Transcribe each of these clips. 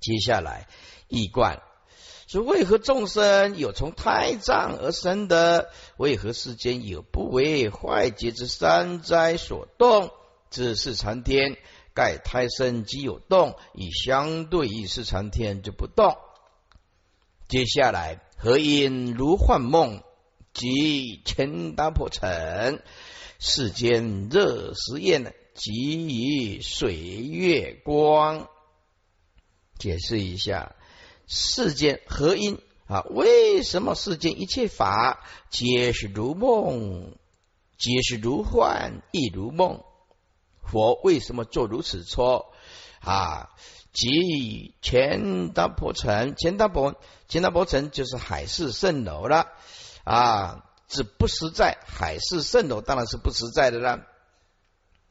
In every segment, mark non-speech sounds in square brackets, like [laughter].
接下来易观说：为何众生有从胎藏而生的？为何世间有不为坏劫之三灾所动？自是长天，盖胎生即有动，以相对于是长天就不动。接下来何因如幻梦？即千达破尘，世间热实验即以水月光。解释一下，世间何因啊？为什么世间一切法皆是如梦，皆是如幻，亦如梦？佛为什么做如此错啊？即前达破尘，前达破前达破尘就是海市蜃楼了。啊，这不实在，海市蜃楼当然是不实在的了。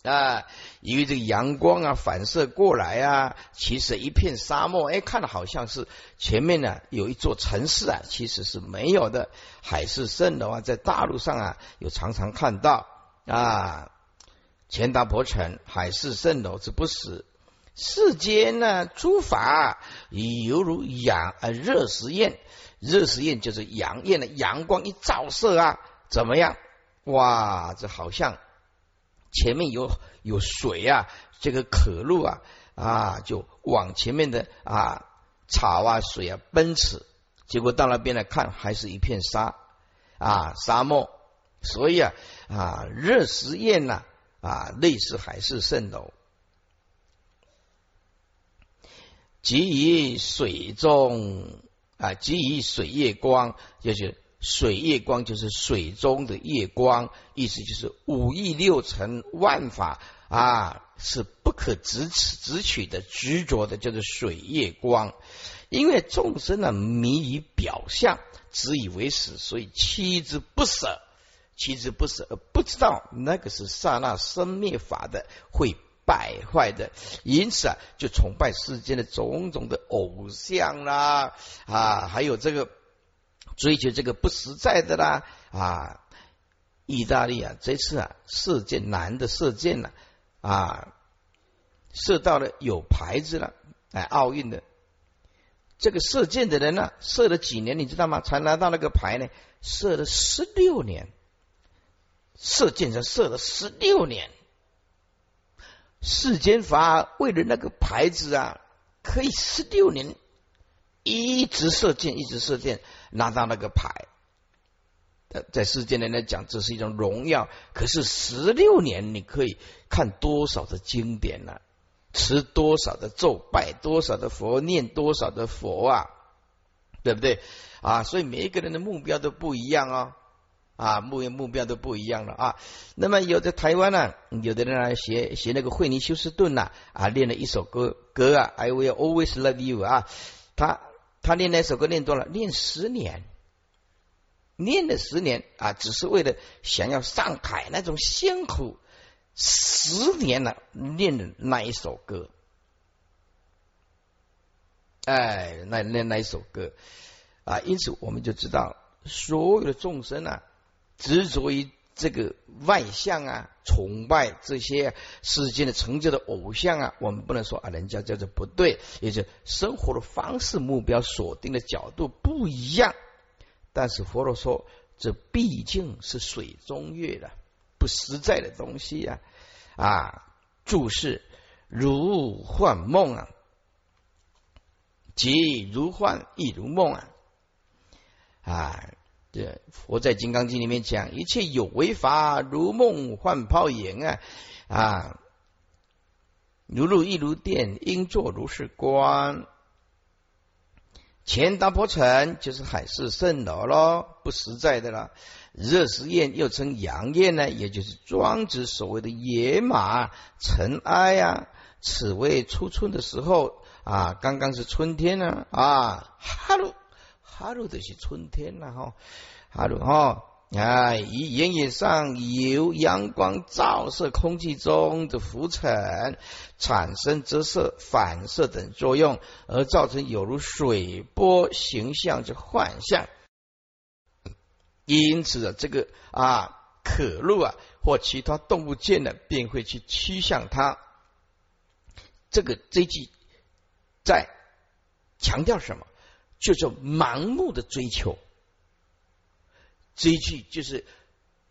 啊，因为这个阳光啊反射过来啊，其实一片沙漠，哎，看的好像是前面呢有一座城市啊，其实是没有的。海市蜃楼啊，在大陆上啊有常常看到啊，钱达婆城，海市蜃楼之不实。世间呢诸法犹如阳啊热实验。热实验就是阳焰的阳光一照射啊，怎么样？哇，这好像前面有有水啊，这个可露啊啊，就往前面的啊草啊水啊奔驰，结果到那边来看，还是一片沙啊沙漠。所以啊啊热实验呐啊，类似海市蜃楼，即于水中。啊，即以水月光，就是水月光，就是水中的月光，意思就是五欲六尘万法啊，是不可直取直取的执着的，叫做水月光。因为众生呢迷于表象，执以为实，所以弃之不舍，弃之不舍，不知道那个是刹那生灭法的会。败坏的，因此啊，就崇拜世间的种种的偶像啦，啊，还有这个追求这个不实在的啦，啊，意大利啊，这次啊，射箭男的射箭了，啊，射到了有牌子了，哎，奥运的这个射箭的人呢，射了几年，你知道吗？才拿到那个牌呢？射了十六年，射箭才射了十六年。世间法为了那个牌子啊，可以十六年一直射箭，一直射箭拿到那个牌。在在世间人来讲，这是一种荣耀。可是十六年，你可以看多少的经典呢？持多少的咒，拜多少的佛，念多少的佛啊？对不对啊？所以每一个人的目标都不一样哦。啊，目目标都不一样了啊。那么有的台湾呢，有的人来学学那个惠尼休斯顿呐，啊，练了一首歌歌啊，I will always love you 啊。他他练那首歌练多了，练十年，练了十年啊，只是为了想要上台那种辛苦，十年了练的那一首歌，哎，那那那一首歌啊，因此我们就知道所有的众生啊。执着于这个外向啊，崇拜这些世间的成就的偶像啊，我们不能说啊，人家叫做不对，也就生活的方式、目标锁定的角度不一样。但是佛陀说，这毕竟是水中月的不实在的东西呀！啊，注释如幻梦啊，即如幻亦如梦啊，啊。对，佛在《金刚经》里面讲，一切有为法，如梦幻泡影啊啊，如露亦如电，应作如是观。前达婆城就是海市蜃楼咯，不实在的了。热食宴又称阳宴呢，也就是庄子所谓的野马尘埃呀。此为初春的时候啊，刚刚是春天呢啊，哈喽。哈鲁的是春天了哈，哈鲁哈，哎，以原野上有阳光照射空气中的浮尘，产生折射、反射等作用，而造成有如水波形象之幻象。因此啊，这个啊可露啊或其他动物见了，便会去趋向它。这个这句在强调什么？就是盲目的追求。追去就是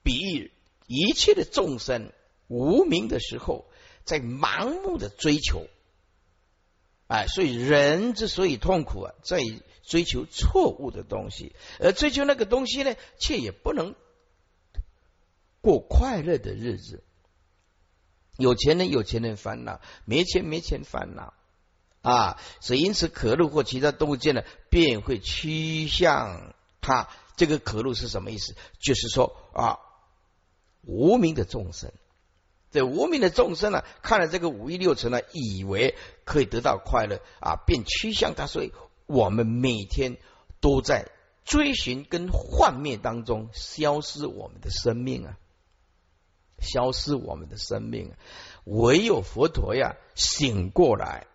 比喻一切的众生无名的时候，在盲目的追求。哎，所以人之所以痛苦啊，在追求错误的东西，而追求那个东西呢，却也不能过快乐的日子。有钱人有钱人烦恼，没钱没钱烦恼啊！所以因此，可乐或其他动物界呢，便会趋向它。这个可乐是什么意思？就是说啊，无名的众生。这无名的众生呢，看了这个五欲六尘呢，以为可以得到快乐啊，便趋向它。所以我们每天都在追寻跟幻灭当中消失我们的生命啊，消失我们的生命。唯有佛陀呀醒过来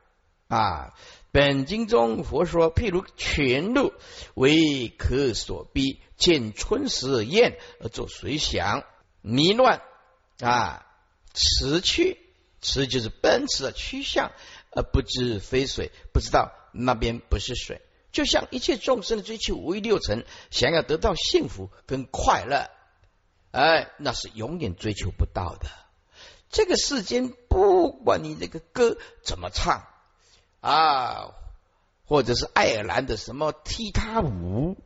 啊！本经中佛说，譬如群鹿为可所逼，见春时燕而作随想，迷乱啊。驰去，驰就是奔驰的趋向，而不知非水，不知道那边不是水。就像一切众生的追求五欲六尘，想要得到幸福跟快乐，哎，那是永远追求不到的。这个世间，不管你这个歌怎么唱啊，或者是爱尔兰的什么踢踏舞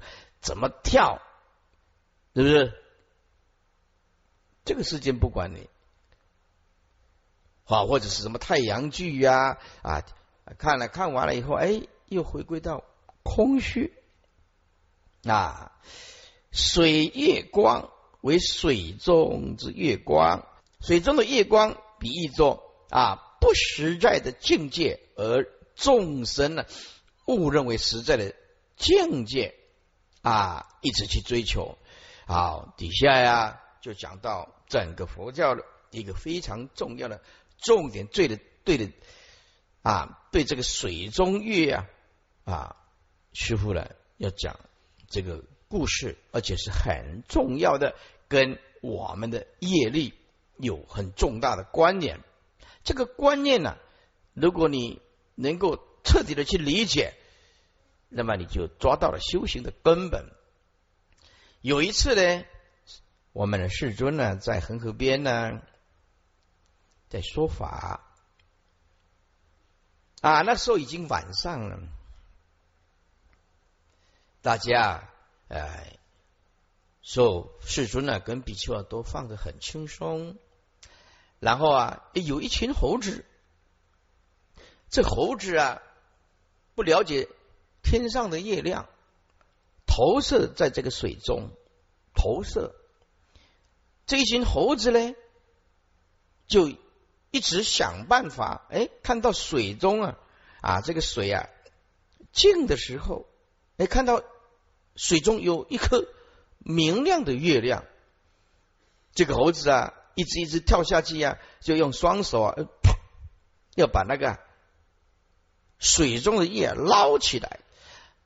怎么跳，是不是？这个世间不管你。啊，或者是什么太阳剧呀啊，看了看完了以后，哎，又回归到空虚啊。水月光为水中之月光，水中的月光比喻作啊不实在的境界，而众生呢误认为实在的境界啊，一直去追求。好，底下呀就讲到整个佛教的一个非常重要的。重点对的对的啊，对这个水中月啊啊，师傅呢要讲这个故事，而且是很重要的，跟我们的业力有很重大的关联。这个观念呢，如果你能够彻底的去理解，那么你就抓到了修行的根本。有一次呢，我们的世尊呢在恒河边呢。在说法啊，那时候已经晚上了，大家哎，受世尊呢跟比丘啊都放得很轻松，然后啊，有一群猴子，这猴子啊不了解天上的月亮，投射在这个水中，投射这一群猴子呢就。一直想办法，哎，看到水中啊啊，这个水啊静的时候，哎，看到水中有一颗明亮的月亮。这个猴子啊，一直一直跳下去呀，就用双手啊，要把那个水中的叶捞起来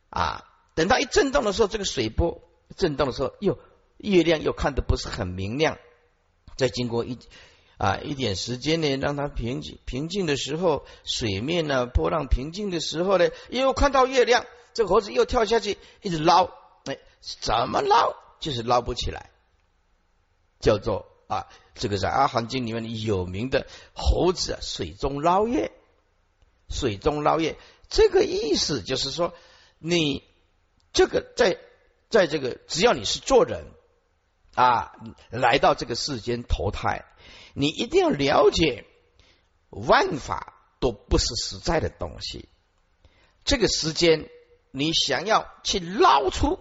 啊。等它一震动的时候，这个水波震动的时候，又月亮又看的不是很明亮。再经过一。啊，一点时间呢，让它平静平静的时候，水面呢波浪平静的时候呢，又看到月亮，这个猴子又跳下去，一直捞，哎，怎么捞就是捞不起来，叫做啊，这个在《阿含经》里面有名的猴子水中捞月，水中捞月，这个意思就是说，你这个在在这个只要你是做人啊，来到这个世间投胎。你一定要了解，万法都不是实在的东西。这个时间，你想要去捞出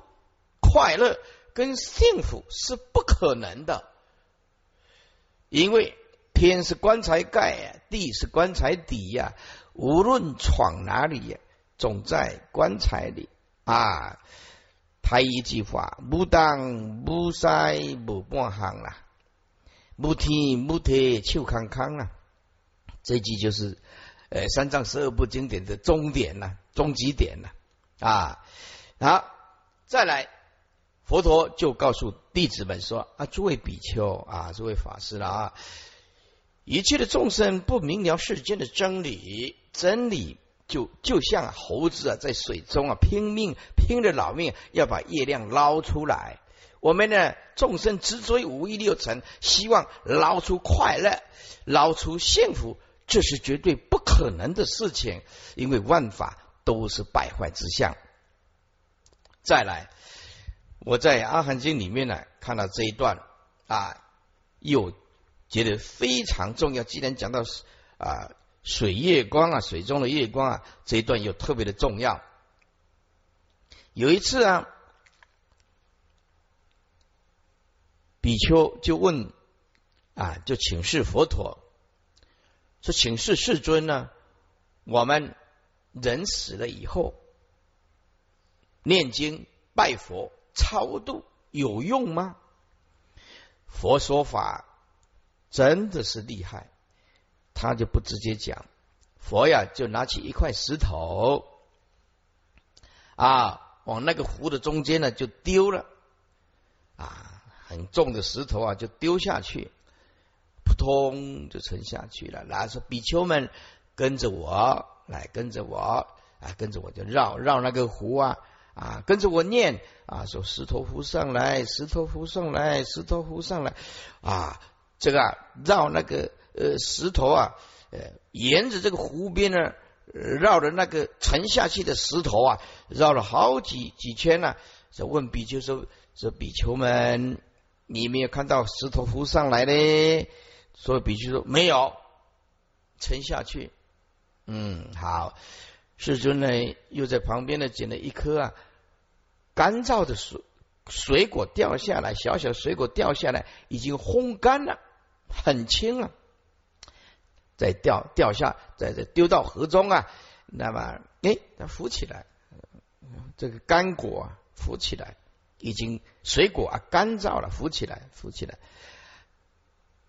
快乐跟幸福是不可能的，因为天是棺材盖呀，地是棺材底呀，无论闯哪里，总在棺材里啊。他一句话：不当不塞不半行啦。木天木天秋康康啊，这句就是呃三藏十二部经典的终点呐，终极点呐啊。好，再来，佛陀就告诉弟子们说啊，诸位比丘啊，诸位法师了啊，一切的众生不明了世间的真理，真理就就像猴子啊，在水中啊拼命拼着老命要把月亮捞出来。我们呢，众生执着于五欲六尘，希望捞出快乐，捞出幸福，这是绝对不可能的事情，因为万法都是败坏之相。再来，我在《阿含经》里面呢看到这一段啊，又觉得非常重要。既然讲到啊水月光啊，水中的月光啊，这一段又特别的重要。有一次啊。比丘就问啊，就请示佛陀说：“请示世尊呢，我们人死了以后，念经拜佛超度有用吗？”佛说法真的是厉害，他就不直接讲，佛呀就拿起一块石头啊，往那个湖的中间呢就丢了啊。很重的石头啊，就丢下去，扑通就沉下去了。然后说：“比丘们跟着我来，跟着我啊，跟着我就绕绕那个湖啊啊，跟着我念啊，说石头浮上来，石头浮上来，石头浮上来啊，这个绕那个呃石头啊，呃，沿着这个湖边呢，绕着那个沉下去的石头啊，绕了好几几圈呢。就问比丘说：说比丘们。”你没有看到石头浮上来呢？所以比丘说没有，沉下去。嗯，好。世尊呢，又在旁边呢捡了一颗啊干燥的水水果掉下来，小小水果掉下来，已经烘干了，很轻啊。再掉掉下，再再丢到河中啊，那么哎，它浮起来，这个干果啊浮起来。已经水果啊干燥了，浮起来，浮起来。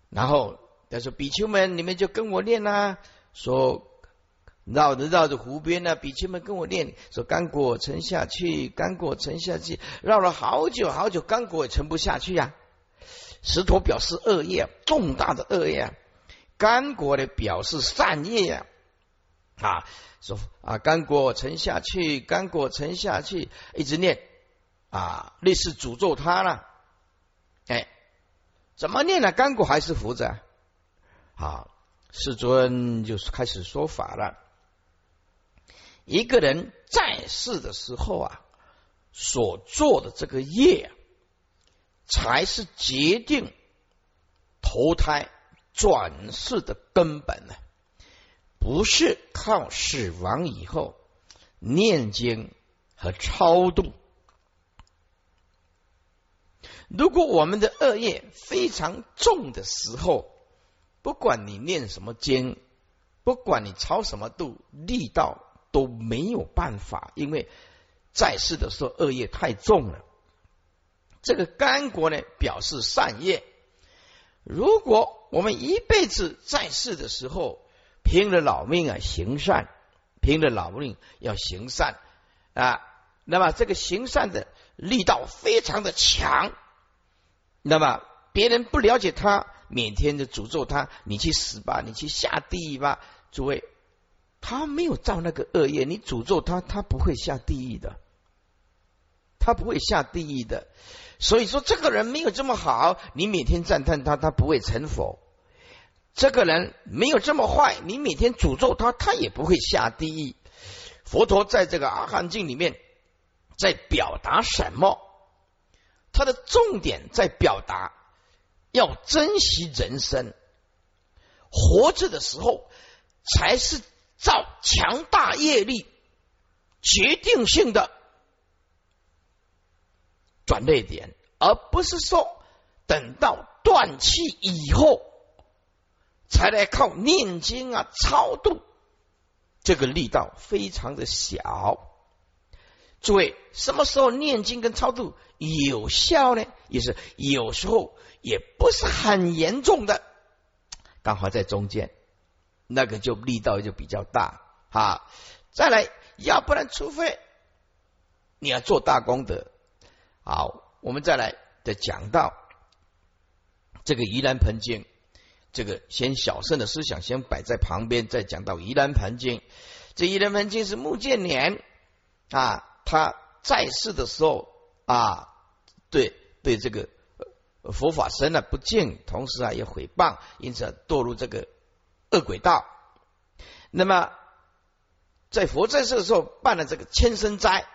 然后他说：“比丘们，你们就跟我念呐，说绕着绕着湖边呢，比丘们跟我念，说干果沉下去，干果沉下去，绕了好久好久，干果也沉不下去呀。石头表示恶业，重大的恶业啊；干果的表示善业呀。啊，说啊，干果沉下去，干果沉下去，一直念。”啊，类似诅咒他了，哎，怎么念呢？干果还是浮着。好，世尊就是开始说法了。一个人在世的时候啊，所做的这个业，才是决定投胎转世的根本呢，不是靠死亡以后念经和超度。如果我们的恶业非常重的时候，不管你念什么经，不管你超什么度，力道都没有办法，因为在世的时候恶业太重了。这个干果呢，表示善业。如果我们一辈子在世的时候拼了老命啊行善，拼了老命要行善啊，那么这个行善的力道非常的强。那么别人不了解他，每天就诅咒他：“你去死吧，你去下地狱吧。”诸位，他没有造那个恶业，你诅咒他，他不会下地狱的，他不会下地狱的。所以说，这个人没有这么好，你每天赞叹他，他不会成佛；这个人没有这么坏，你每天诅咒他，他也不会下地狱。佛陀在这个阿含经里面在表达什么？他的重点在表达，要珍惜人生，活着的时候才是造强大业力决定性的转捩点，而不是说等到断气以后才来靠念经啊超度，这个力道非常的小。诸位，什么时候念经跟超度有效呢？也是有时候也不是很严重的，刚好在中间，那个就力道就比较大啊。再来，要不然，除非你要做大功德。好，我们再来再讲到这个盂兰盆经，这个先小圣的思想先摆在旁边，再讲到盂兰盆经。这一人门经是穆建年啊，他在世的时候啊，对对这个佛法生了不敬，同时啊也毁谤，因此堕入这个恶鬼道。那么在佛在世的时候办了这个千生斋，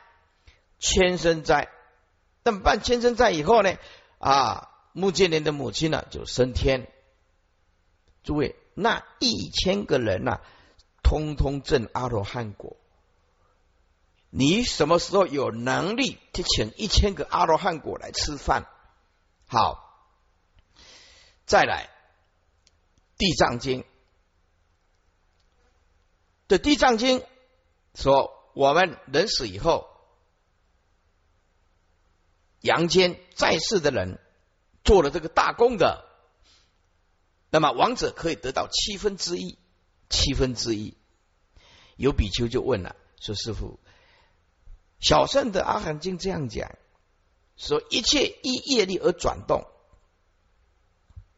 千生斋。那么办千生在以后呢，啊，穆建年的母亲呢就升天。诸位，那一千个人呐，通通证阿罗汉果。你什么时候有能力去请一千个阿罗汉果来吃饭？好，再来《地藏经》。的《地藏经》说，我们人死以后，阳间在世的人做了这个大功的，那么王者可以得到七分之一，七分之一。有比丘就问了，说：“师傅，小圣的《阿含经》这样讲，说一切依业力而转动。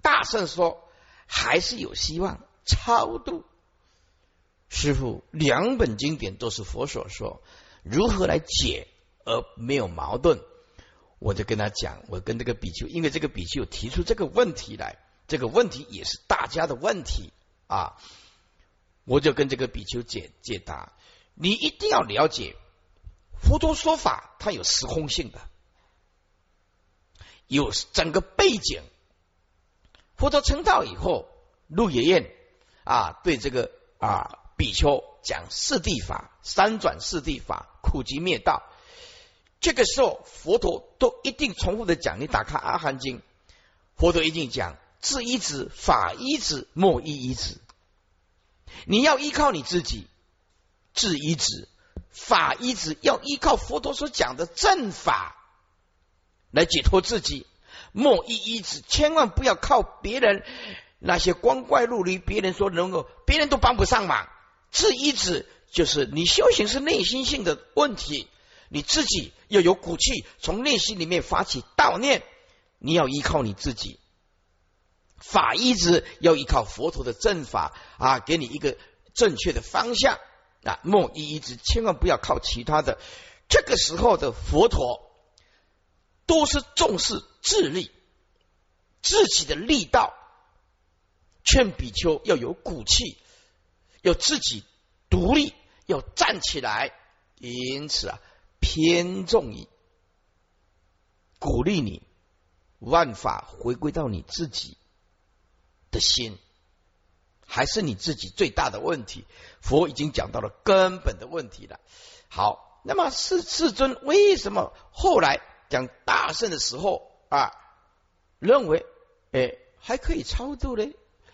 大圣说，还是有希望超度。”师傅，两本经典都是佛所说，如何来解而没有矛盾？我就跟他讲，我跟这个比丘，因为这个比丘提出这个问题来，这个问题也是大家的问题啊，我就跟这个比丘解解答。你一定要了解，佛陀说法它有时空性的，有整个背景。佛陀成道以后，鹿野苑啊，对这个啊。比丘讲四谛法，三转四谛法，苦集灭道。这个时候，佛陀都一定重复的讲。你打开《阿含经》，佛陀一定讲：智一子，法一子，莫一一子。你要依靠你自己，智一子，法一子，要依靠佛陀所讲的正法来解脱自己。莫一一子，千万不要靠别人那些光怪陆离，别人说能够，别人都帮不上忙。自一指就是你修行是内心性的问题，你自己要有骨气，从内心里面发起悼念，你要依靠你自己。法一指要依靠佛陀的正法啊，给你一个正确的方向啊。莫一一直千万不要靠其他的。这个时候的佛陀都是重视自力，自己的力道，劝比丘要有骨气。要自己独立，要站起来，因此啊，偏重于鼓励你，万法回归到你自己的心，还是你自己最大的问题。佛已经讲到了根本的问题了。好，那么世世尊为什么后来讲大圣的时候啊，认为哎还可以超度呢？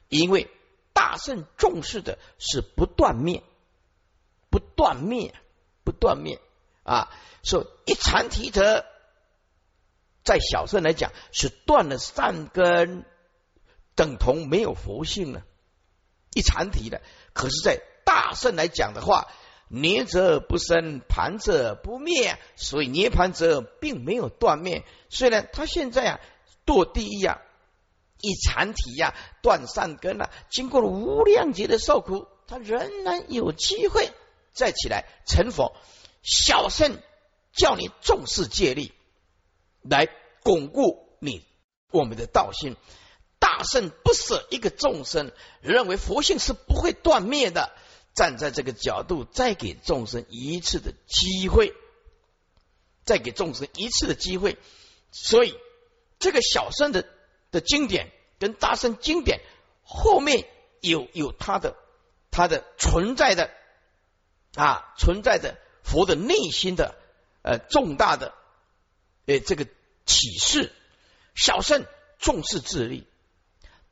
因为。大圣重视的是不断灭，不断灭，不断灭啊！说一禅提者，在小圣来讲是断了善根，等同没有佛性了。一禅提的，可是，在大圣来讲的话，涅者不生，盘者不灭，所以涅盘者并没有断灭。虽然他现在啊堕地狱啊。一禅体呀，断善根了，经过了无量劫的受苦，他仍然有机会再起来成佛。小圣叫你重视戒律，来巩固你我们的道心。大圣不舍一个众生，认为佛性是不会断灭的。站在这个角度，再给众生一次的机会，再给众生一次的机会。所以，这个小圣的。的经典跟大圣经典后面有有它的它的存在的啊存在的佛的内心的呃重大的呃这个启示，小圣重视智力，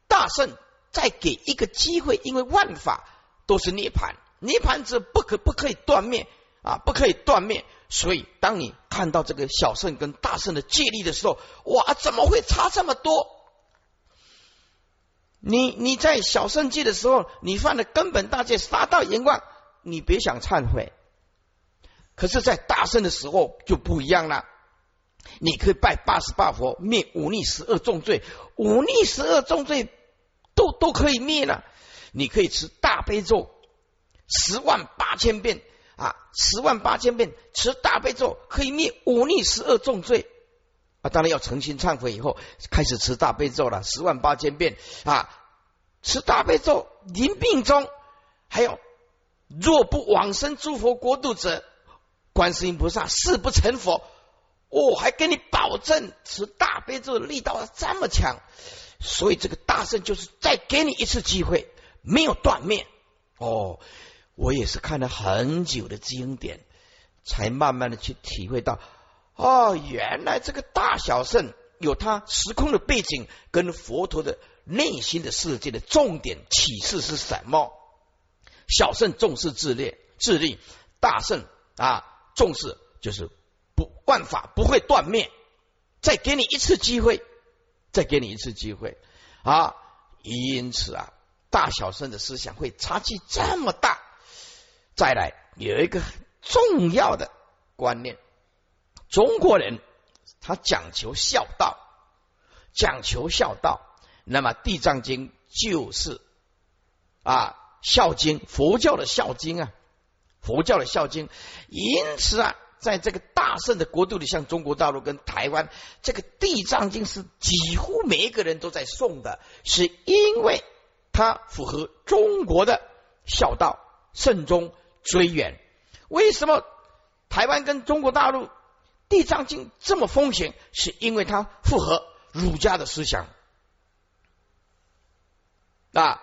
大圣再给一个机会，因为万法都是涅盘，涅盘者不可不可以断灭啊，不可以断灭，所以当你看到这个小圣跟大圣的戒力的时候，哇，怎么会差这么多？你你在小圣界的时候，你犯的根本大戒杀盗淫妄，你别想忏悔。可是，在大圣的时候就不一样了，你可以拜八十八佛，灭忤逆十二重罪，忤逆十二重罪都都可以灭了。你可以持大悲咒，十万八千遍啊，十万八千遍持大悲咒可以灭五逆十恶重罪啊！当然要诚心忏悔以后，开始持大悲咒了，十万八千遍啊，持大悲咒临病中，还有若不往生诸佛国度者，观世音菩萨誓不成佛。我还给你保证，持大悲咒的力道这么强，所以这个大圣就是再给你一次机会，没有断灭哦。我也是看了很久的经典，才慢慢的去体会到，哦，原来这个大小圣有他时空的背景，跟佛陀的内心的世界的重点启示是什么？小圣重视自立，自立；大圣啊，重视就是。不，万法不会断灭。再给你一次机会，再给你一次机会啊！因此啊，大小圣的思想会差距这么大。再来有一个重要的观念：中国人他讲求孝道，讲求孝道。那么《地藏经》就是啊，孝经，佛教的孝经啊，佛教的孝经。因此啊。在这个大圣的国度里，像中国大陆跟台湾，这个《地藏经》是几乎每一个人都在诵的，是因为它符合中国的孝道、慎终追远。为什么台湾跟中国大陆《地藏经》这么风行？是因为它符合儒家的思想啊。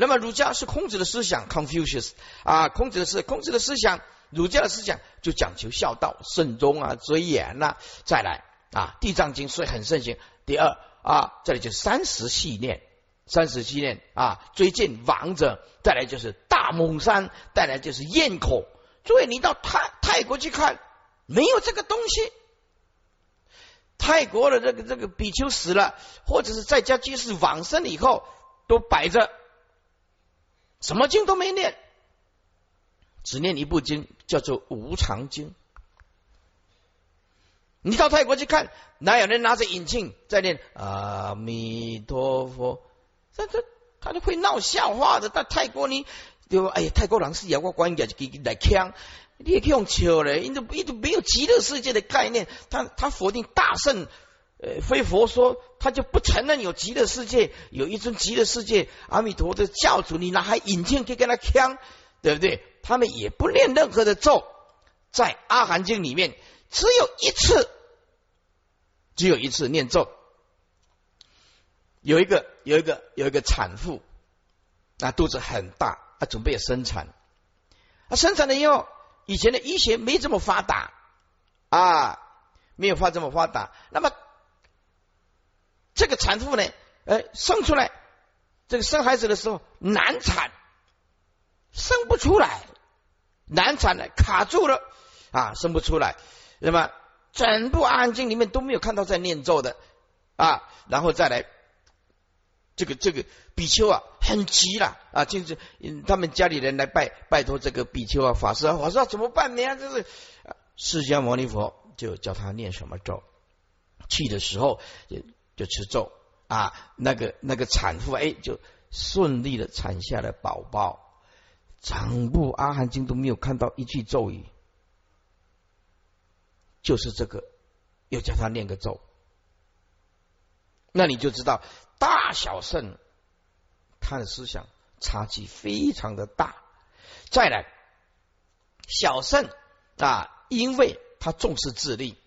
那么儒家是孔子的思想，Confucius 啊，孔子的是孔子的思想。儒家的思想就讲求孝道、慎终啊、追远呐。再来啊，《地藏经》所以很盛行。第二啊，这里就三十系念，三十系念啊，追荐王者。再来就是大蒙山，再来就是堰口。诸位，你到泰泰国去看，没有这个东西。泰国的这个这个比丘死了，或者是在家居士往生了以后，都摆着，什么经都没念。只念一部经，叫做《无常经》。你到泰国去看，哪有人拿着引磬在念阿弥陀佛？这这他就会闹笑话的。到泰国你对吧？哎呀，泰国人是要我管家就给来呛，你也可以用笑嘞。因为一直没有极乐世界的概念，他他否定大圣，呃，非佛说，他就不承认有极乐世界，有一尊极乐世界阿弥陀的教主，你拿还引荐可以跟他呛，对不对？他们也不念任何的咒，在《阿含经》里面只有一次，只有一次念咒。有一个有一个有一个产妇，啊，肚子很大，啊，准备生产。啊，生产了以后，以前的医学没这么发达啊，没有发这么发达。那么这个产妇呢，呃，生出来这个生孩子的时候难产，生不出来。难产了，卡住了啊，生不出来。那么整部《阿含经》里面都没有看到在念咒的啊，然后再来这个这个比丘啊，很急了啊，就是他们家里人来拜拜托这个比丘啊法师啊，法师怎么办呢？这是释迦牟尼佛就教他念什么咒，去的时候就吃咒啊，那个那个产妇哎就顺利的产下了宝宝。整部阿含经都没有看到一句咒语，就是这个，又叫他念个咒，那你就知道大小圣他的思想差距非常的大。再来，小圣啊，因为他重视智力，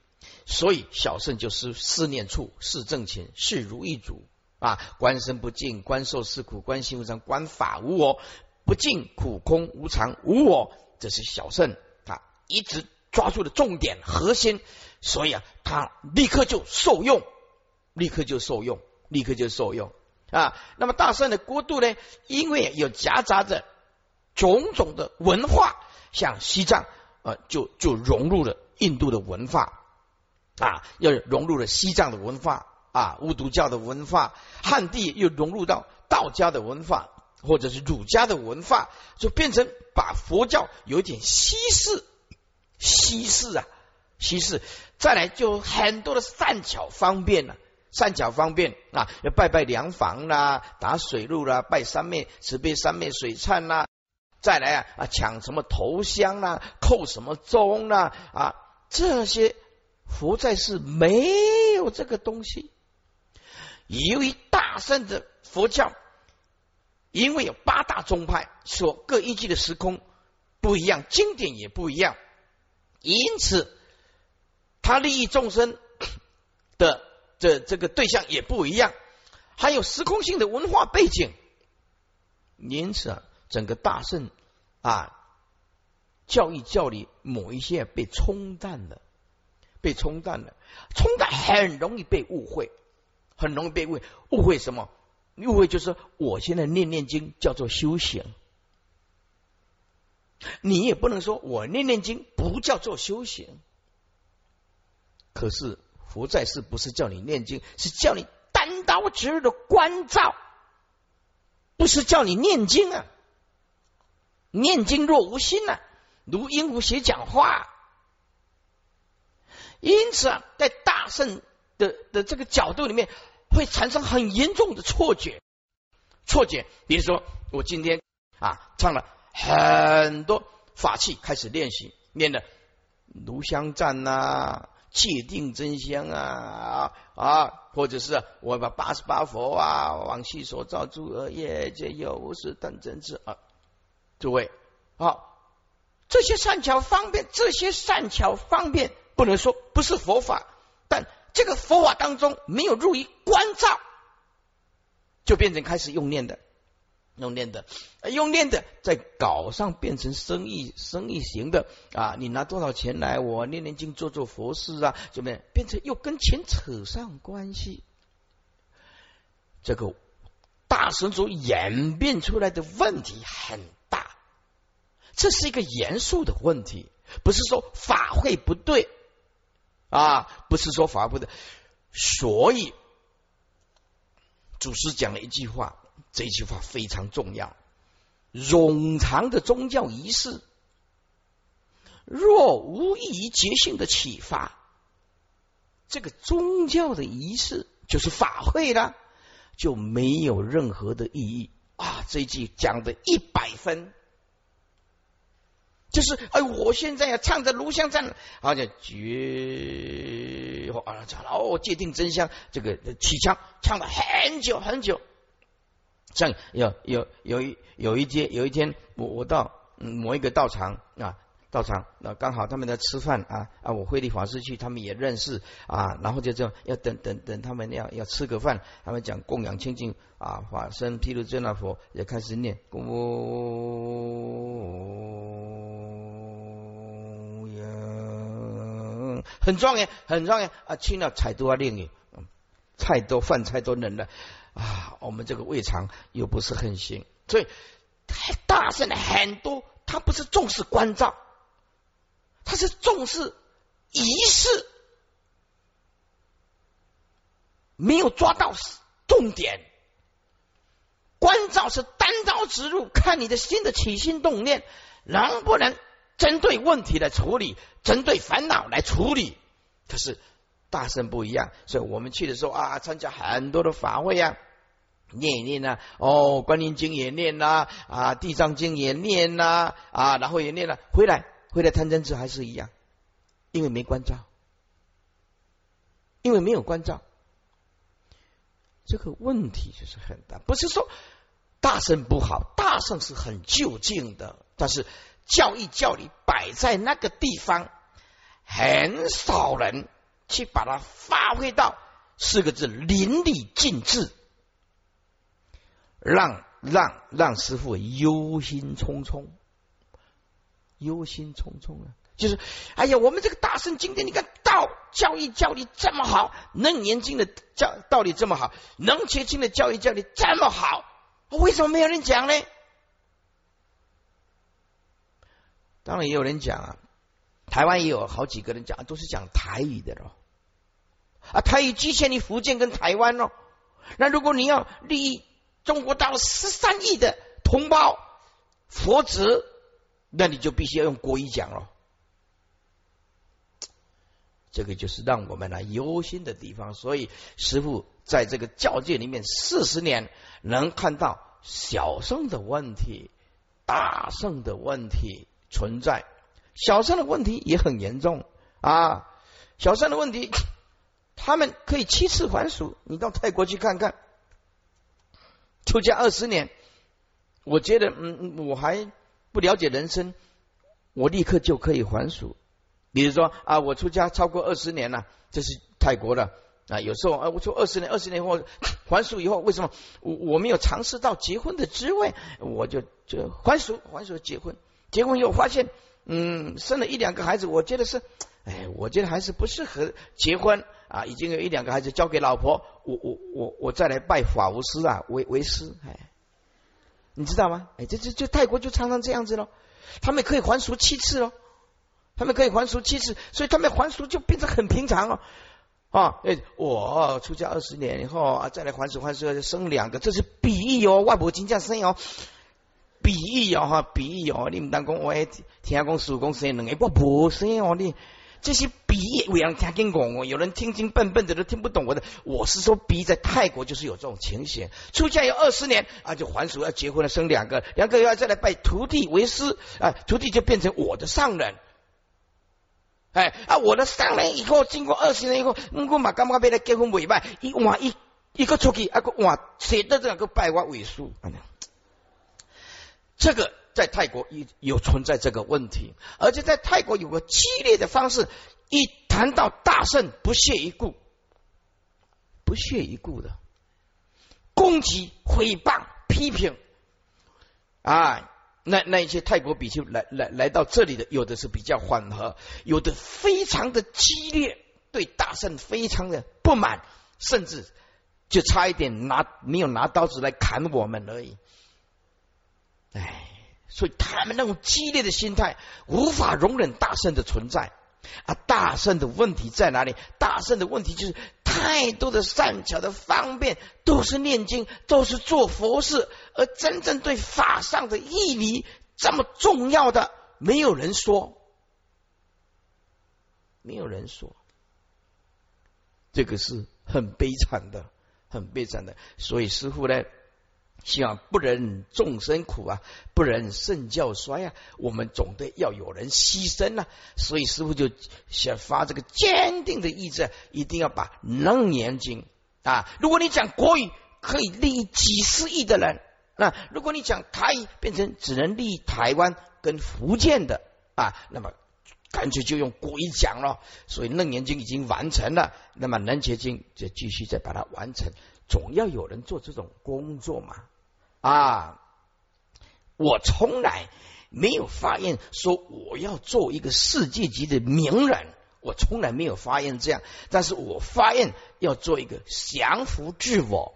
所以小圣就是思念处是正勤是如意主啊，观身不净，观受是苦，观心无常，观法无我。不净苦空无常无我，这是小圣他一直抓住的重点核心，所以啊，他立刻就受用，立刻就受用，立刻就受用啊。那么大圣的国度呢，因为有夹杂着种种的文化，像西藏啊，就就融入了印度的文化啊，又融入了西藏的文化啊，巫毒教的文化，汉地又融入到道家的文化。或者是儒家的文化，就变成把佛教有点稀释，稀释啊，稀释。再来就很多的善巧方便了，善巧方便啊，要拜拜梁房啦，打水路啦，拜三面慈悲三面水忏啦，再来啊啊抢什么头香啦，叩什么钟啦啊，这些佛在世没有这个东西。由于大圣的佛教，因为有八大宗派，所各依据的时空不一样，经典也不一样，因此他利益众生的这这个对象也不一样，还有时空性的文化背景，因此啊，整个大圣啊教育教理某一些被冲淡了，被冲淡了，冲淡很容易被误会。很容易被误会，误会什么？误会就是我现在念念经叫做修行，你也不能说我念念经不叫做修行。可是佛在世不是叫你念经，是叫你单刀直入的关照，不是叫你念经啊！念经若无心啊，如鹦鹉学讲话。因此啊，在大圣的的这个角度里面。会产生很严重的错觉，错觉。比如说，我今天啊唱了很多法器，开始练习，念的炉香赞呐、戒定真香啊啊，或者是我把八十八佛啊、往昔所造诸恶业皆有无始等真智啊，诸位啊，这些善巧方便，这些善巧方便，不能说不是佛法，但。这个佛法当中没有入于关照，就变成开始用念的，用念的，用念的在稿上变成生意，生意型的啊！你拿多少钱来？我念念经，做做佛事啊？怎么样？变成又跟钱扯上关系？这个大神族演变出来的问题很大，这是一个严肃的问题，不是说法会不对。啊，不是说法不的，所以祖师讲了一句话，这句话非常重要。冗长的宗教仪式，若无异于觉性的启发，这个宗教的仪式就是法会了，就没有任何的意义啊！这一句讲的一百分。就是哎，我现在要唱着炉香赞，而且绝啊唱哦，界定真相，这个起腔唱了很久很久。像有有有一有一天有一天，我我到某一个道场啊，道场那刚好他们在吃饭啊啊，我慧力法师去，他们也认识啊，然后就这样要等等等他们要要吃个饭，他们讲供养清净啊，法身毗卢遮那佛也开始念供。很庄严，很庄严啊！听了菜都要灵语，菜都饭菜都冷了啊！我们这个胃肠又不是很行，所以太大声了很多。他不是重视关照，他是重视仪式，没有抓到重点。关照是单刀直入，看你的心的起心动念能不能。针对问题来处理，针对烦恼来处理，可是大圣不一样。所以我们去的时候啊，参加很多的法会啊，念一念呐，哦，观音经也念呐，啊，地藏经也念呐，啊，然后也念了，回来回来贪嗔痴还是一样，因为没关照，因为没有关照，这个问题就是很大。不是说大圣不好，大圣是很就近的，但是。教义教理摆在那个地方，很少人去把它发挥到四个字淋漓尽致，让让让师傅忧心忡忡，忧心忡忡啊！就是哎呀，我们这个大圣经典，你看道教义教理这么好，能年经的教道理这么好，能结经的教义教理这么好，为什么没有人讲呢？当然也有人讲啊，台湾也有好几个人讲，都是讲台语的咯。啊，台语局限于福建跟台湾咯。那如果你要利益中国大陆十三亿的同胞佛子，那你就必须要用国语讲了。这个就是让我们来忧心的地方。所以师傅在这个教界里面四十年，能看到小圣的问题。大圣的问题存在，小圣的问题也很严重啊。小圣的问题，[coughs] 他们可以七次还俗。你到泰国去看看，出家二十年，我觉得，嗯，我还不了解人生，我立刻就可以还俗。比如说啊，我出家超过二十年了，这是泰国的啊。有时候啊，我出二十年，二十年后 [coughs] 还俗以后，为什么我我没有尝试到结婚的滋味，我就就还俗还俗结婚，结婚以后发现，嗯，生了一两个孩子，我觉得是。哎，我觉得还是不适合结婚啊！已经有一两个孩子交给老婆，我我我我再来拜法无师啊，为为师哎，你知道吗？哎，这这这泰国就常常这样子喽，他们可以还俗七次喽，他们可以还俗七次，所以他们还俗就变成很平常了啊！哎，我出家二十年以后啊，再来还俗还俗生两个，这是比喻哦，外婆金价生哦。比喻哦哈，比喻哦，你们当讲我听讲师傅讲生两个，我无生哦你。这些比喻，我让听见讲哦，有人听听笨笨的都听不懂我的。我是说，比喻在泰国就是有这种情形。出家有二十年啊，就还俗要结婚了，生两个，两个要再来拜徒弟为师啊，徒弟就变成我的上人。哎啊，我的上人以后经过二十年以后，我嘛干嘛被他结婚委拜？一换一一个出去，啊个换写的这两个拜我为师。这个。在泰国有有存在这个问题，而且在泰国有个激烈的方式，一谈到大圣不屑一顾，不屑一顾的攻击、诽谤、批评啊，那那一些泰国比丘来来来到这里的，有的是比较缓和，有的非常的激烈，对大圣非常的不满，甚至就差一点拿没有拿刀子来砍我们而已，哎。所以他们那种激烈的心态，无法容忍大圣的存在啊！大圣的问题在哪里？大圣的问题就是太多的善巧的方便，都是念经，都是做佛事，而真正对法上的义理这么重要的，没有人说，没有人说，这个是很悲惨的，很悲惨的。所以师傅呢？希望不忍众生苦啊，不忍圣教衰啊，我们总得要有人牺牲啊。所以师傅就想发这个坚定的意志，一定要把《楞严经》啊。如果你讲国语，可以利益几十亿的人；那如果你讲台语，变成只能利益台湾跟福建的啊，那么干脆就用国语讲了。所以《楞严经》已经完成了，那么《楞严经》就继续再把它完成。总要有人做这种工作嘛。啊！我从来没有发现说我要做一个世界级的名人，我从来没有发现这样。但是我发现要做一个降服自我、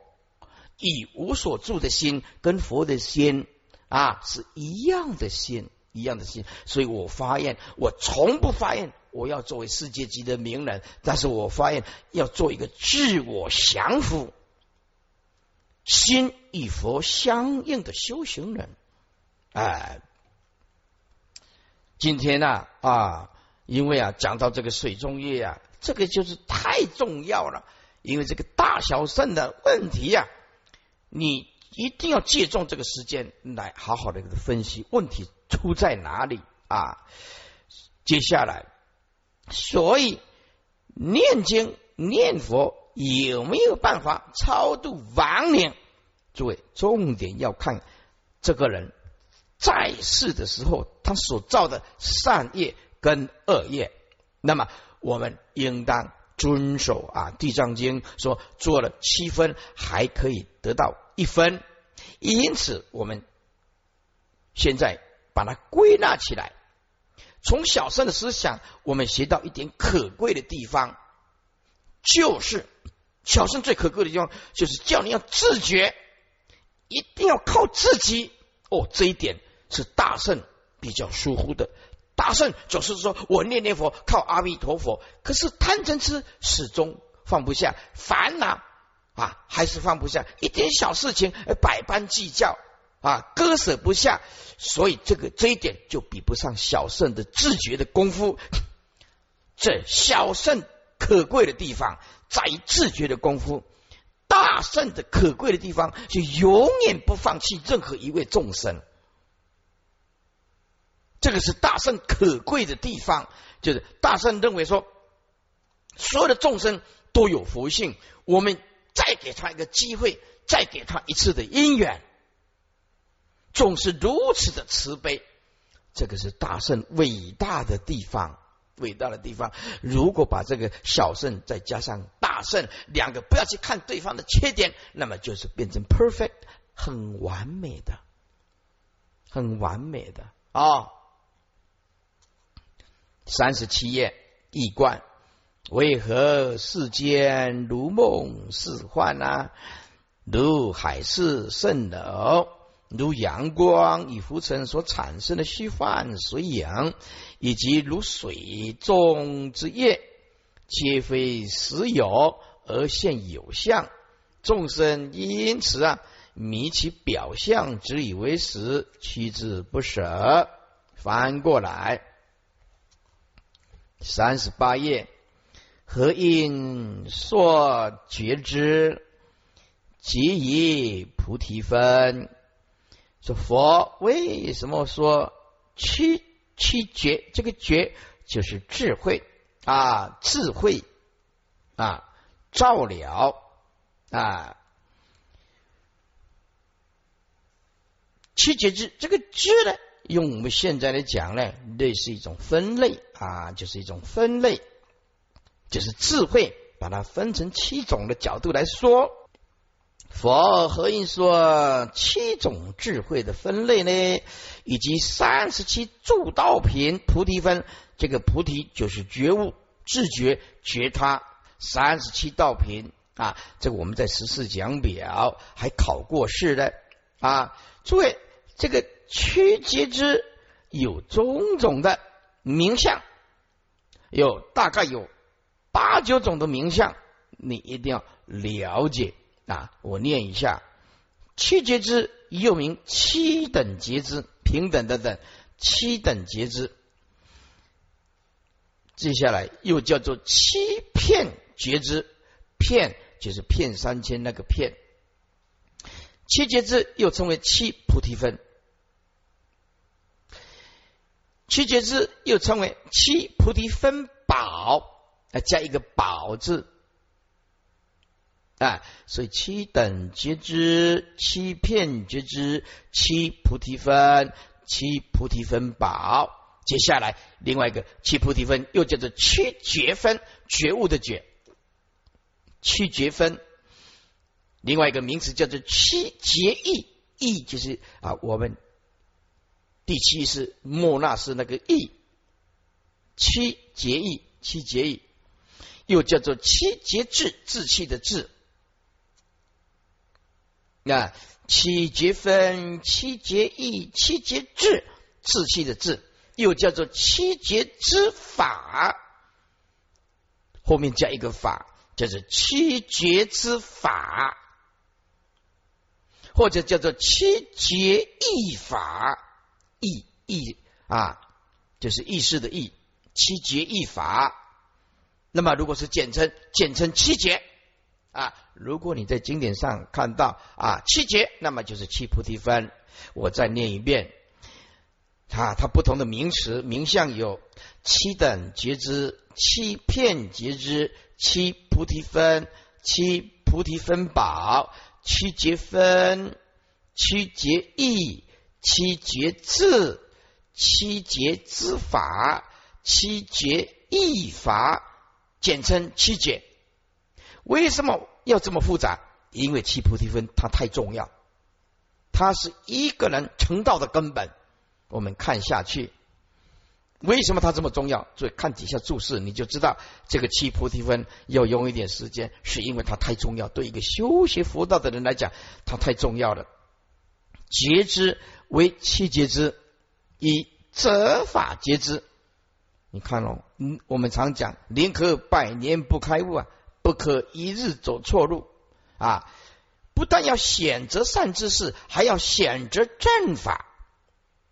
以无所住的心，跟佛的心啊是一样的心，一样的心。所以我发现，我从不发现我要作为世界级的名人，但是我发现要做一个自我降服。心与佛相应的修行人，哎，今天呢啊，因为啊讲到这个水中月啊，这个就是太重要了，因为这个大小圣的问题呀，你一定要借重这个时间来好好的给他分析问题出在哪里啊。接下来，所以念经念佛。有没有办法超度亡灵？诸位，重点要看这个人在世的时候，他所造的善业跟恶业。那么，我们应当遵守啊，《地藏经》说做了七分，还可以得到一分。因此，我们现在把它归纳起来，从小圣的思想，我们学到一点可贵的地方，就是。小圣最可贵的地方，就是叫你要自觉，一定要靠自己。哦，这一点是大圣比较疏忽的。大圣总是说我念念佛，靠阿弥陀佛，可是贪嗔痴始终放不下，烦恼啊还是放不下，一点小事情百般计较啊，割舍不下。所以这个这一点就比不上小圣的自觉的功夫。这小圣可贵的地方。在自觉的功夫，大圣的可贵的地方，就永远不放弃任何一位众生。这个是大圣可贵的地方，就是大圣认为说，所有的众生都有佛性，我们再给他一个机会，再给他一次的因缘，总是如此的慈悲，这个是大圣伟大的地方。伟大的地方，如果把这个小圣再加上大圣两个，不要去看对方的缺点，那么就是变成 perfect，很完美的，很完美的啊。三十七页一贯，为何世间如梦似幻啊？如海市蜃楼。如阳光与浮尘所产生的虚幻水影，以及如水中之液，皆非实有而现有相。众生因此啊，迷其表象，只以为实，屈之不舍。翻过来，三十八页，何因所觉知？即以菩提分。说佛为什么说七七觉？这个觉就是智慧啊，智慧啊，照了啊，七觉智这个智呢，用我们现在来讲呢，类似一种分类啊，就是一种分类，就是智慧，把它分成七种的角度来说。佛何应说七种智慧的分类呢？以及三十七助道品菩提分，这个菩提就是觉悟、自觉、觉他。三十七道品啊，这个我们在十四讲表还考过试的啊。诸位，这个曲觉之有种种的名相，有大概有八九种的名相，你一定要了解。啊，我念一下：七觉之又名七等觉之，平等的等，七等觉之。接下来又叫做七片觉之，片就是片三千那个片。七觉之又称为七菩提分，七觉之又称为七菩提分宝，啊，加一个宝字。啊，所以七等觉知、七片觉知、七菩提分、七菩提分宝。接下来另外一个七菩提分又叫做七觉分，觉悟的觉，七觉分。另外一个名词叫做七觉意，意就是啊，我们第七是莫那是那个意，七觉意，七觉意，又叫做七觉智，志气的志。那七节分、七节意、七节智，志气的志，又叫做七节之法，后面加一个法，叫做七节之法，或者叫做七节意法，意意啊，就是意识的意，七节意法。那么如果是简称，简称七节。啊，如果你在经典上看到啊七节，那么就是七菩提分。我再念一遍，啊，它不同的名词名相有七等觉知、七片觉知、七菩提分、七菩提分宝、七觉分、七觉意、七觉智、七觉之法、七觉意法，简称七觉。为什么要这么复杂？因为七菩提分它太重要，它是一个人成道的根本。我们看下去，为什么它这么重要？所以看底下注释，你就知道这个七菩提分要用一点时间，是因为它太重要。对一个修学佛道的人来讲，它太重要了。觉知为七觉知，以责法觉知。你看哦，嗯，我们常讲“宁可百年不开悟”啊。不可一日走错路啊！不但要选择善知识，还要选择正法。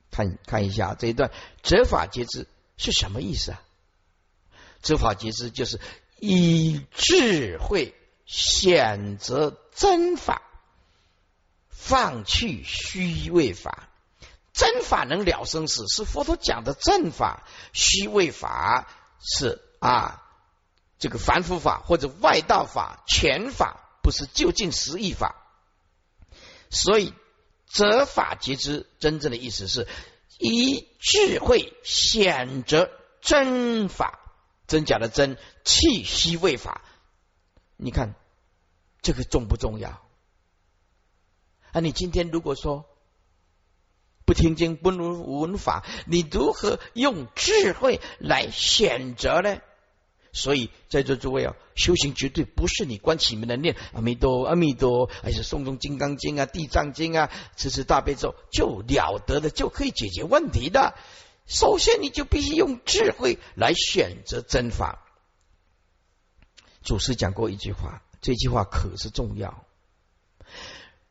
看看一下这一段，择法节知是什么意思啊？择法节知就是以智慧选择真法，放弃虚伪法。真法能了生死，是佛陀讲的正法；虚位法是啊，这个凡夫法或者外道法、全法，不是究竟实义法。所以择法皆知，真正的意思是以智慧选择真法，真假的真，气息未法。你看这个重不重要？啊，你今天如果说不听经、不闻法，你如何用智慧来选择呢？所以在座诸位啊，修行绝对不是你关起门来念阿弥陀阿弥陀，还是诵诵金刚经啊、地藏经啊、持持大悲咒就了得的，就可以解决问题的。首先，你就必须用智慧来选择真法。祖师讲过一句话，这句话可是重要。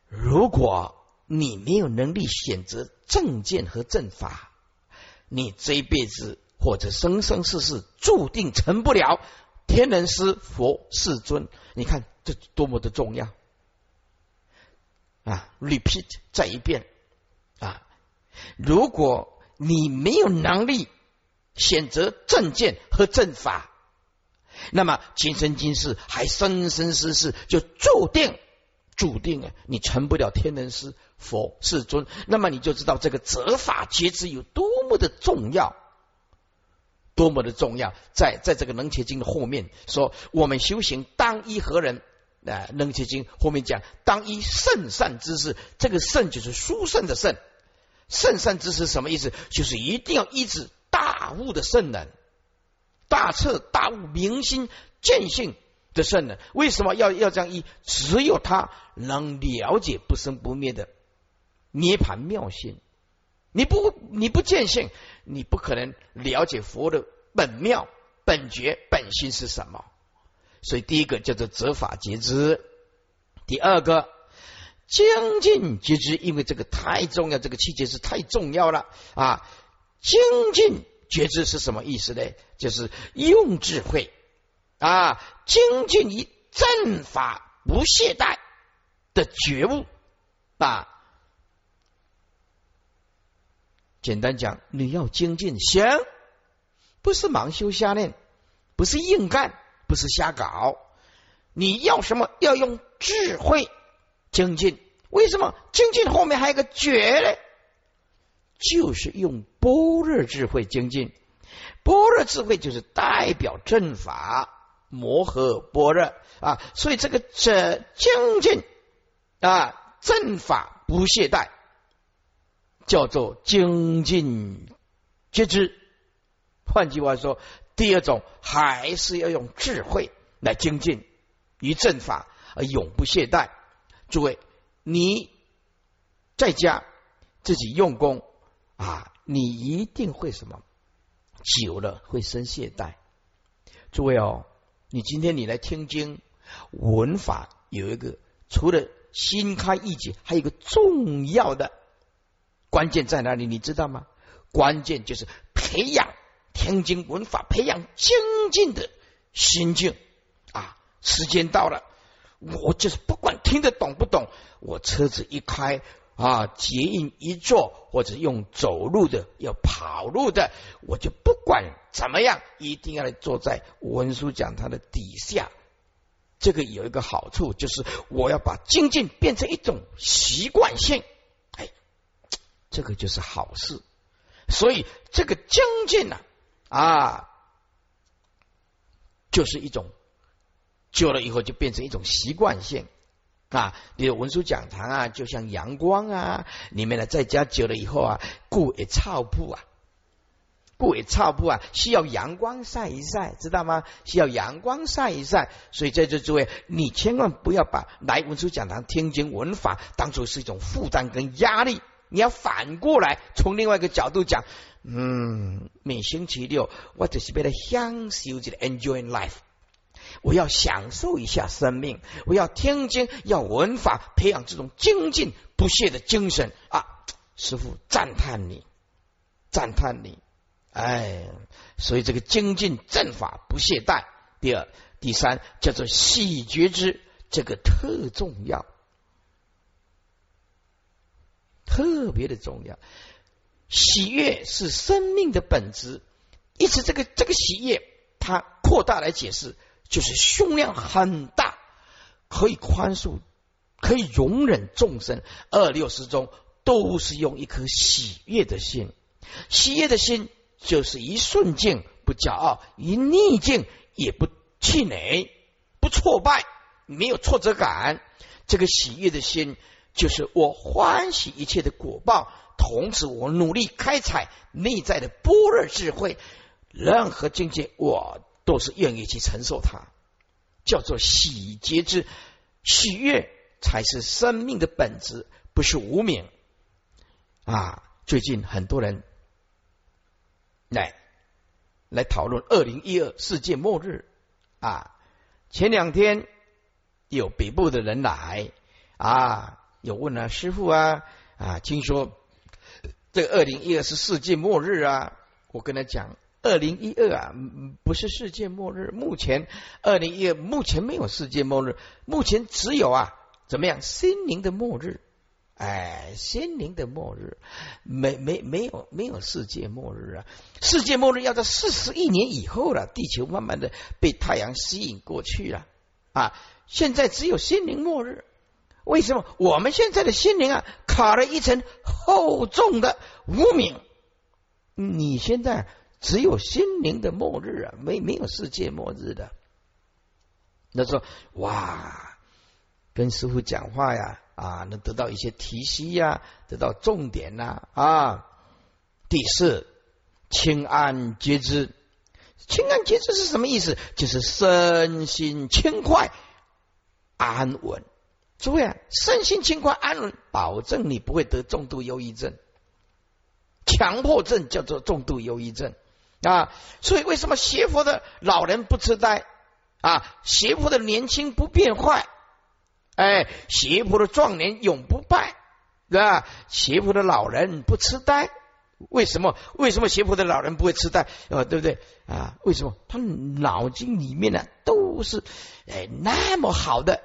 如果你没有能力选择正见和正法，你这一辈子或者生生世世注定成不了天人师、佛世尊。你看这多么的重要啊！Repeat 再一遍啊！如果你没有能力选择正见和正法，那么今生今世还生生世世就注定。注定啊，你成不了天人师、佛世尊，那么你就知道这个责法节制有多么的重要，多么的重要。在在这个《能切经》的后面说，我们修行当依何人？啊，《能切经》后面讲当依圣善之事，这个圣就是殊胜的圣，圣善之事什么意思？就是一定要依止大悟的圣人，大彻大悟、明心见性。的圣人为什么要要这样依？只有他能了解不生不灭的涅盘妙性。你不你不见性，你不可能了解佛的本妙、本觉、本心是什么。所以第一个叫做责法皆知，第二个精进皆知，因为这个太重要，这个气节是太重要了啊！精进觉知是什么意思呢？就是用智慧。啊，精进于正法不懈怠的觉悟啊！简单讲，你要精进，行，不是盲修瞎练，不是硬干，不是瞎搞。你要什么？要用智慧精进。为什么精进后面还有个觉呢？就是用般若智慧精进。般若智慧就是代表正法。摩诃般若啊，所以这个这精进啊，正法不懈怠，叫做精进觉知。换句话说，第二种还是要用智慧来精进于正法，而永不懈怠。诸位，你在家自己用功啊，你一定会什么？久了会生懈怠。诸位哦。你今天你来听经文法有一个，除了心开意解，还有一个重要的关键在哪里？你知道吗？关键就是培养天经文法，培养精进的心境啊！时间到了，我就是不管听得懂不懂，我车子一开啊，捷运一坐，或者用走路的，要跑路的，我就不管。怎么样？一定要坐在文殊讲堂的底下。这个有一个好处，就是我要把精进变成一种习惯性。这个就是好事。所以这个将近呢，啊，就是一种久了以后就变成一种习惯性啊。你的文殊讲堂啊，就像阳光啊，里面呢在家久了以后啊，故也操铺啊。故也差不啊，需要阳光晒一晒，知道吗？需要阳光晒一晒。所以在这诸位，你千万不要把来文殊讲堂听经闻法当做是一种负担跟压力。你要反过来，从另外一个角度讲，嗯，每星期六我只是为了享受这个 enjoying life，我要享受一下生命，我要听经，要文法，培养这种精进不懈的精神啊！师傅赞叹你，赞叹你。哎，所以这个精进正法不懈怠。第二、第三叫做细觉知，这个特重要，特别的重要。喜悦是生命的本质。因此，这个这个喜悦，它扩大来解释，就是胸量很大，可以宽恕，可以容忍众生。二六十中都是用一颗喜悦的心，喜悦的心就是一顺境不骄傲，一逆境也不气馁，不挫败，没有挫折感。这个喜悦的心，就是我欢喜一切的果报，同时我努力开采内在的般若智慧。任何境界，我都是愿意去承受它，叫做喜结之喜悦，才是生命的本质，不是无名啊！最近很多人来来讨论二零一二世界末日啊，前两天有北部的人来啊，有问啊师傅啊啊，听说这个二零一二是世界末日啊，我跟他讲。二零一二啊，不是世界末日。目前二零一二目前没有世界末日，目前只有啊，怎么样？心灵的末日，哎，心灵的末日，没没没有没有世界末日啊！世界末日要在四十亿年以后了，地球慢慢的被太阳吸引过去了啊！现在只有心灵末日，为什么？我们现在的心灵啊，卡了一层厚重的无名。你现在。只有心灵的末日啊，没没有世界末日的。那说哇，跟师傅讲话呀，啊，能得到一些提息呀，得到重点呐啊。第四，清安觉知，清安觉知是什么意思？就是身心轻快安稳。诸位啊，身心情况安稳，保证你不会得重度忧郁症。强迫症叫做重度忧郁症。啊，所以为什么邪佛的老人不痴呆啊？邪佛的年轻不变坏，哎，邪佛的壮年永不败，对吧？邪佛的老人不痴呆，为什么？为什么邪佛的老人不会痴呆？啊，对不对？啊，为什么？他脑筋里面呢都是哎那么好的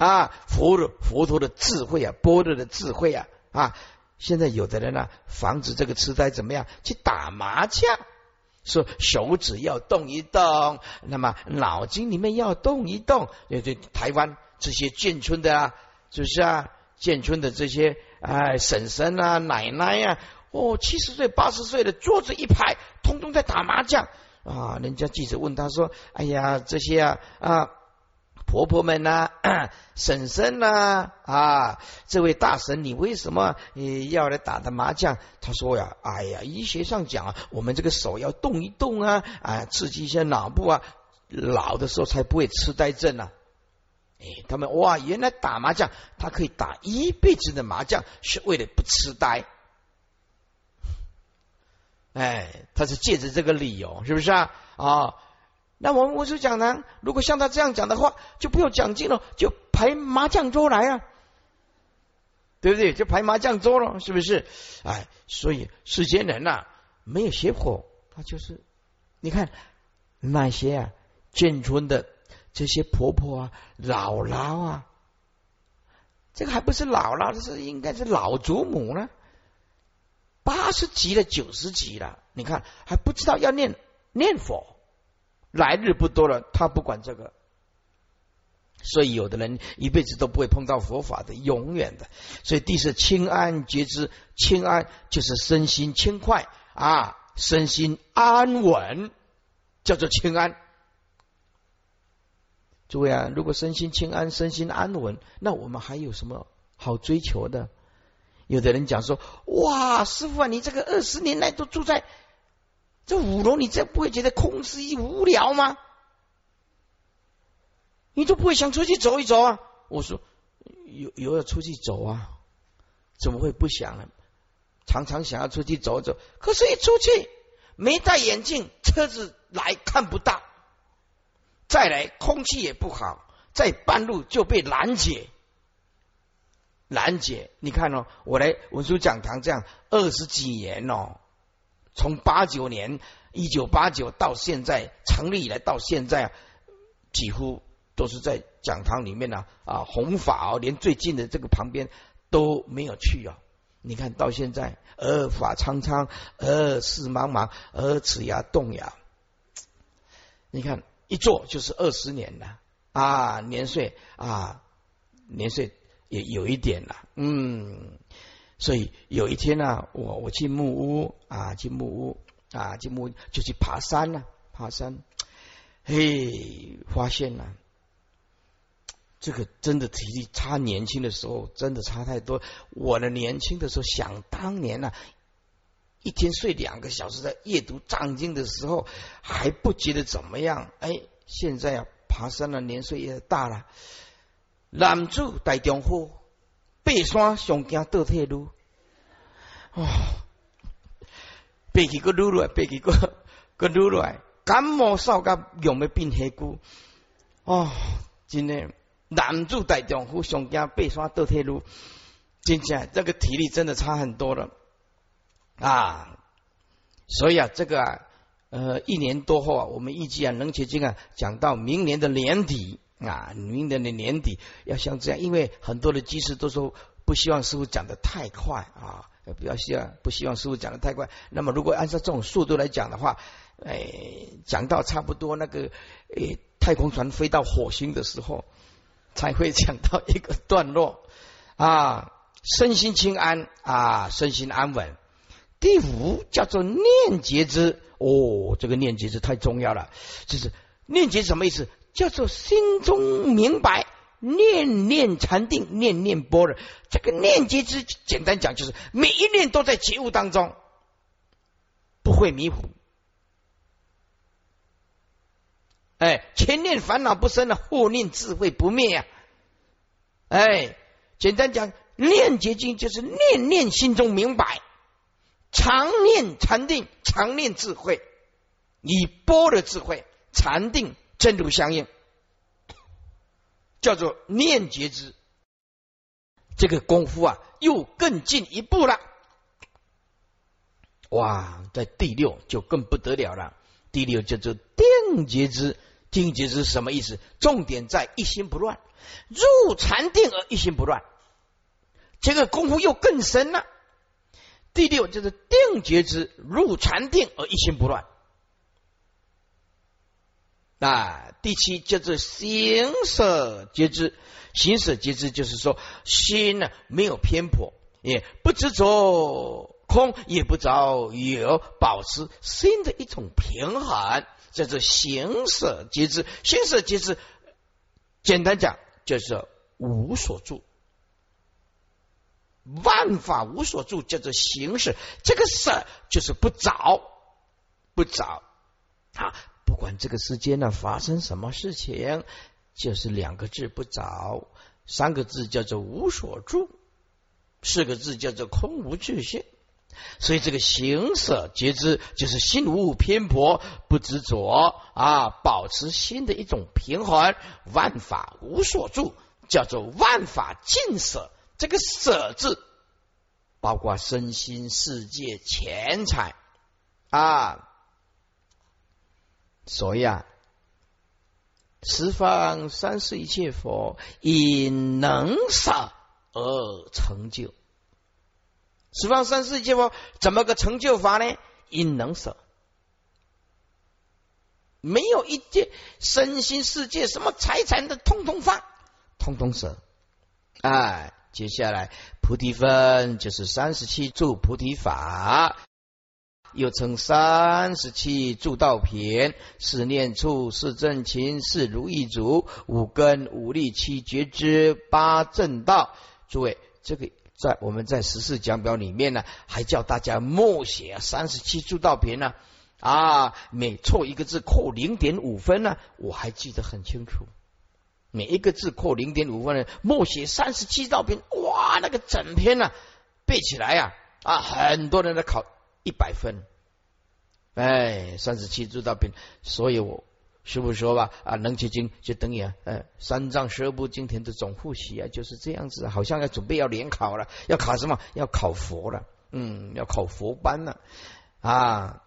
啊，佛的佛陀的智慧啊，般若的智慧啊啊！现在有的人呢，防止这个痴呆怎么样？去打麻将。说手指要动一动，那么脑筋里面要动一动。也对，台湾这些建村的啊，是不是啊？建村的这些哎婶婶啊、奶奶呀，哦，七十岁、八十岁的桌子一排，通通在打麻将啊。人家记者问他说：“哎呀，这些啊啊。”婆婆们呐，[clears throat] 婶婶呐，啊，这位大神，你为什么要来打的麻将？他说呀，哎呀，医学上讲啊，我们这个手要动一动啊，啊，刺激一下脑部啊，老的时候才不会痴呆症啊。哎，他们哇，原来打麻将，他可以打一辈子的麻将，是为了不痴呆。哎，他是借着这个理由，是不是啊？啊。那我们文殊讲堂，如果像他这样讲的话，就不用讲经了，就排麻将桌来啊，对不对？就排麻将桌了，是不是？哎，所以世间人呐，没有邪火，他就是你看那些啊，建村的这些婆婆啊、姥姥啊，这个还不是姥姥，这是应该是老祖母呢，八十级了、九十级了，你看还不知道要念念佛。来日不多了，他不管这个，所以有的人一辈子都不会碰到佛法的，永远的。所以第四清安觉知，清安就是身心轻快啊，身心安稳，叫做清安。诸位啊，如果身心清安，身心安稳，那我们还有什么好追求的？有的人讲说：“哇，师傅啊，你这个二十年来都住在……”这五楼，你这不会觉得空虚无聊吗？你都不会想出去走一走啊？我说有有要出去走啊，怎么会不想呢？常常想要出去走走，可是一出去没戴眼镜，车子来看不到，再来空气也不好，在半路就被拦截，拦截。你看哦，我来文殊讲堂这样二十几年哦。从八九年，一九八九到现在成立以来到现在，几乎都是在讲堂里面呢啊弘法哦，连最近的这个旁边都没有去啊你看到现在，耳发苍苍，耳视茫茫，耳齿牙动摇。你看一做就是二十年了啊，年岁啊，年岁也有一点了，嗯。所以有一天呢，我我去木屋啊，去木屋啊，去木屋就去爬山了，爬山，嘿，发现了。这个真的体力差，年轻的时候真的差太多。我的年轻的时候，想当年呢，一天睡两个小时，在夜读藏经的时候还不觉得怎么样。哎，现在啊，爬山了，年岁也大了。揽住大中户，爬山上惊倒退路。哦，爬起个路来，爬起个个路来，感冒烧甲用要变黑骨。哦，真的。男主大丈夫上惊爬山倒退路，真正这个体力真的差很多了啊！所以啊，这个啊，呃，一年多后啊，我们预计啊，能结晶啊，讲到明年的年底啊，明年的年底要像这样，因为很多的技师都说不希望师傅讲的太快啊，不要希望不希望师傅讲的太快。那么如果按照这种速度来讲的话，哎，讲到差不多那个诶，太空船飞到火星的时候。才会讲到一个段落啊，身心清安啊，身心安稳。第五叫做念觉之哦，这个念觉之太重要了。就是念觉什么意思？叫做心中明白，念念禅定，念念般若。这个念觉之，简单讲就是每一念都在觉悟当中，不会迷糊。哎，前念烦恼不生了，后念智慧不灭呀！哎，简单讲，念结经就是念念心中明白，常念禅定，常念智慧，以波的智慧，禅定真如相应，叫做念觉之。这个功夫啊，又更进一步了。哇，在第六就更不得了了，第六叫做定觉之。定觉知什么意思？重点在一心不乱，入禅定而一心不乱，这个功夫又更深了。第六就是定觉之入禅定而一心不乱。啊，第七叫做行舍皆知，行舍皆知就是说心呢没有偏颇，也不执着空，也不着有，保持心的一种平衡。叫做行舍皆知，行舍皆知，简单讲就是无所住，万法无所住，叫做行舍。这个舍就是不着，不着啊！管这个世间呢发生什么事情，就是两个字不着，三个字叫做无所住，四个字叫做空无自性。所以这个行舍觉知，就是心无偏颇，不执着啊，保持心的一种平衡，万法无所住，叫做万法尽舍。这个舍字，包括身心世界钱财啊。所以啊，十方三世一切佛，以能舍而成就。十方三世一切佛怎么个成就法呢？因能舍，没有一件身心世界什么财产的，通通放，通通舍。哎，接下来菩提分就是三十七住菩提法，又称三十七住道品：四念处、四正勤、四如意足、五根、五力、七觉知、八正道。诸位，这个。在我们在十四讲表里面呢，还叫大家默写三十七诸道品呢啊，每错一个字扣零点五分呢，我还记得很清楚。每一个字扣零点五分呢，默写三十七道品，哇，那个整篇呢背起来呀啊，很多人在考一百分。哎，三十七诸道品，所以我。师傅说吧，啊，能取经就等于啊，三藏十二部经典的总复习啊，就是这样子，好像要准备要联考了，要考什么？要考佛了，嗯，要考佛班了啊。